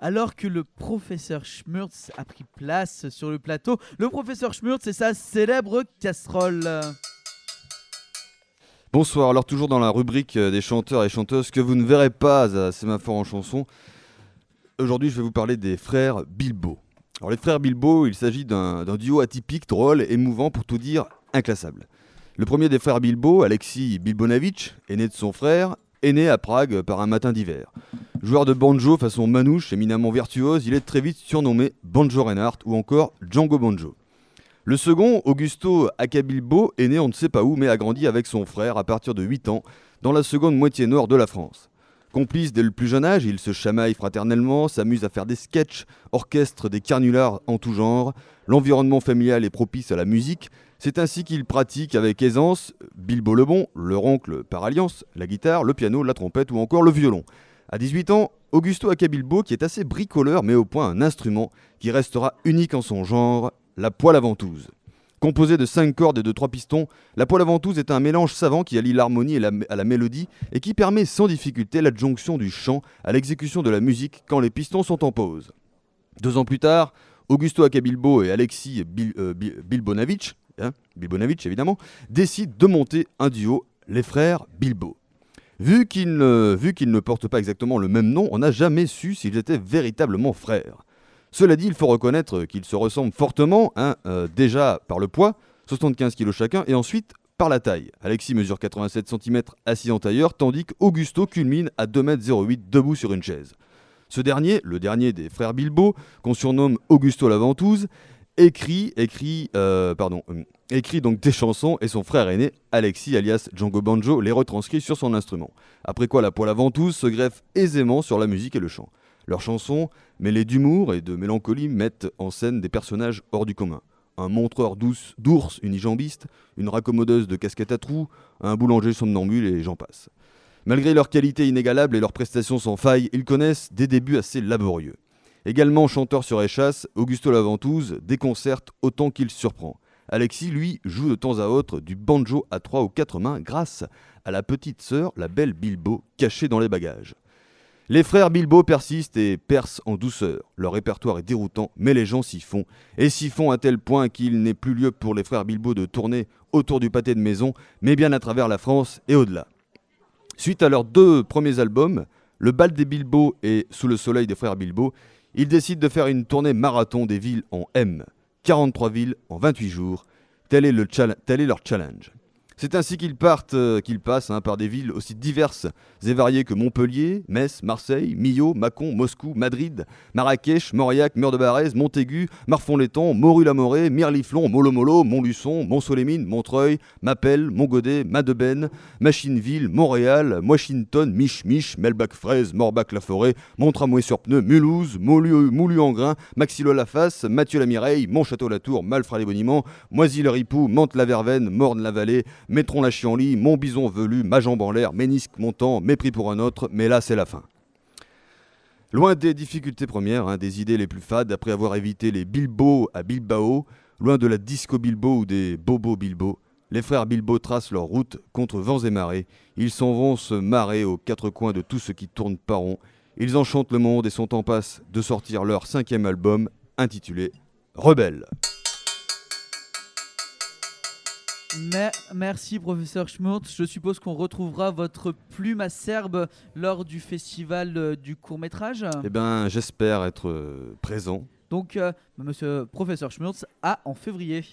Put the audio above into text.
Alors que le professeur Schmurtz a pris place sur le plateau, le professeur Schmurtz et sa célèbre casserole. Bonsoir, alors toujours dans la rubrique euh, des chanteurs et chanteuses que vous ne verrez pas à Sémaphore en chanson. Aujourd'hui, je vais vous parler des frères Bilbo. Alors les frères Bilbo, il s'agit d'un duo atypique, drôle, émouvant, pour tout dire inclassable. Le premier des frères Bilbo, Alexis Bilbonavitch, est né de son frère, est né à Prague par un matin d'hiver. Joueur de banjo façon manouche, éminemment virtuose, il est très vite surnommé Banjo Reinhardt ou encore Django Banjo. Le second, Augusto Acabilbo, est né on ne sait pas où mais a grandi avec son frère à partir de 8 ans dans la seconde moitié nord de la France. Complice dès le plus jeune âge, ils se chamaillent fraternellement, s'amusent à faire des sketchs, orchestrent des carnulars en tout genre. L'environnement familial est propice à la musique. C'est ainsi qu'ils pratiquent avec aisance Bilbo le Bon, leur oncle par alliance, la guitare, le piano, la trompette ou encore le violon. À 18 ans, Augusto Acabilbo, qui est assez bricoleur, met au point un instrument qui restera unique en son genre, la poêle à ventouse. Composée de 5 cordes et de 3 pistons, la poêle à ventouse est un mélange savant qui allie l'harmonie à la mélodie et qui permet sans difficulté l'adjonction du chant à l'exécution de la musique quand les pistons sont en pause. Deux ans plus tard, Augusto Acabilbo et Alexis euh, Bilbonavitch, hein, évidemment, décident de monter un duo, les frères Bilbo. Vu qu'ils ne, portent pas exactement le même nom, on n'a jamais su s'ils étaient véritablement frères. Cela dit, il faut reconnaître qu'ils se ressemblent fortement, hein, euh, déjà par le poids, 75 kg chacun, et ensuite par la taille. Alexis mesure 87 cm assis en tailleur, tandis qu'Augusto culmine à 2,08 m debout sur une chaise. Ce dernier, le dernier des frères Bilbo, qu'on surnomme Augusto la Ventouse, écrit, écrit, euh, pardon, euh, donc des chansons et son frère aîné, Alexis alias Django Banjo, les retranscrit sur son instrument. Après quoi la poêle à ventouse se greffe aisément sur la musique et le chant. Leurs chansons, mêlées d'humour et de mélancolie, mettent en scène des personnages hors du commun. Un montreur d'ours unijambiste, une raccommodeuse de casquette à trous, un boulanger somnambule et j'en passe. Malgré leur qualité inégalable et leurs prestations sans faille, ils connaissent des débuts assez laborieux. Également chanteur sur échasse, Augusto Laventouse déconcerte autant qu'il surprend. Alexis, lui, joue de temps à autre du banjo à trois ou quatre mains grâce à la petite sœur, la belle Bilbo, cachée dans les bagages. Les frères Bilbo persistent et percent en douceur. Leur répertoire est déroutant, mais les gens s'y font. Et s'y font à tel point qu'il n'est plus lieu pour les frères Bilbo de tourner autour du pâté de maison, mais bien à travers la France et au-delà. Suite à leurs deux premiers albums, Le bal des Bilbo et Sous le soleil des frères Bilbo, ils décident de faire une tournée marathon des villes en M. 43 villes en 28 jours. Tel est, le tel est leur challenge. C'est ainsi qu'ils partent, euh, qu'ils passent hein, par des villes aussi diverses et variées que Montpellier, Metz, Marseille, Millau, Mâcon, Moscou, Madrid, Marrakech, Mauriac, Meur de Barrez, Montaigu, Marfond-Letton, Moru-la-Morée, Mirliflon, Molomolo, Montluçon, Mont-Solémine, Montreuil, Mapelle, Montgodet, Madeben, Machineville, Montréal, Washington, Mich-Mich, Melbac-Fraise, Morbach-la-Forêt, Montramouet-sur-Pneu, Mulhouse, Moulu-en-Grain, Maxilo-la-Face, Mathieu-la-Mireille, Montchâteau-la-Tour, Malfrat-les-Boniments, Moisy-le-Ripoux, Mantes-la-Verveine, Morne-la-Vallée, Mettrons la lit, mon bison velu, ma jambe en l'air, ménisque montant, mépris pour un autre, mais là c'est la fin. Loin des difficultés premières, hein, des idées les plus fades, après avoir évité les Bilbo à Bilbao, loin de la disco Bilbo ou des Bobo Bilbo, les frères Bilbo tracent leur route contre vents et marées. Ils s'en vont se marrer aux quatre coins de tout ce qui tourne par rond. Ils enchantent le monde et sont en passe de sortir leur cinquième album intitulé Rebelle merci professeur Schmurtz. Je suppose qu'on retrouvera votre plume acerbe lors du festival euh, du court métrage. Eh bien, j'espère être euh, présent. Donc, euh, monsieur professeur Schmurtz, à en février.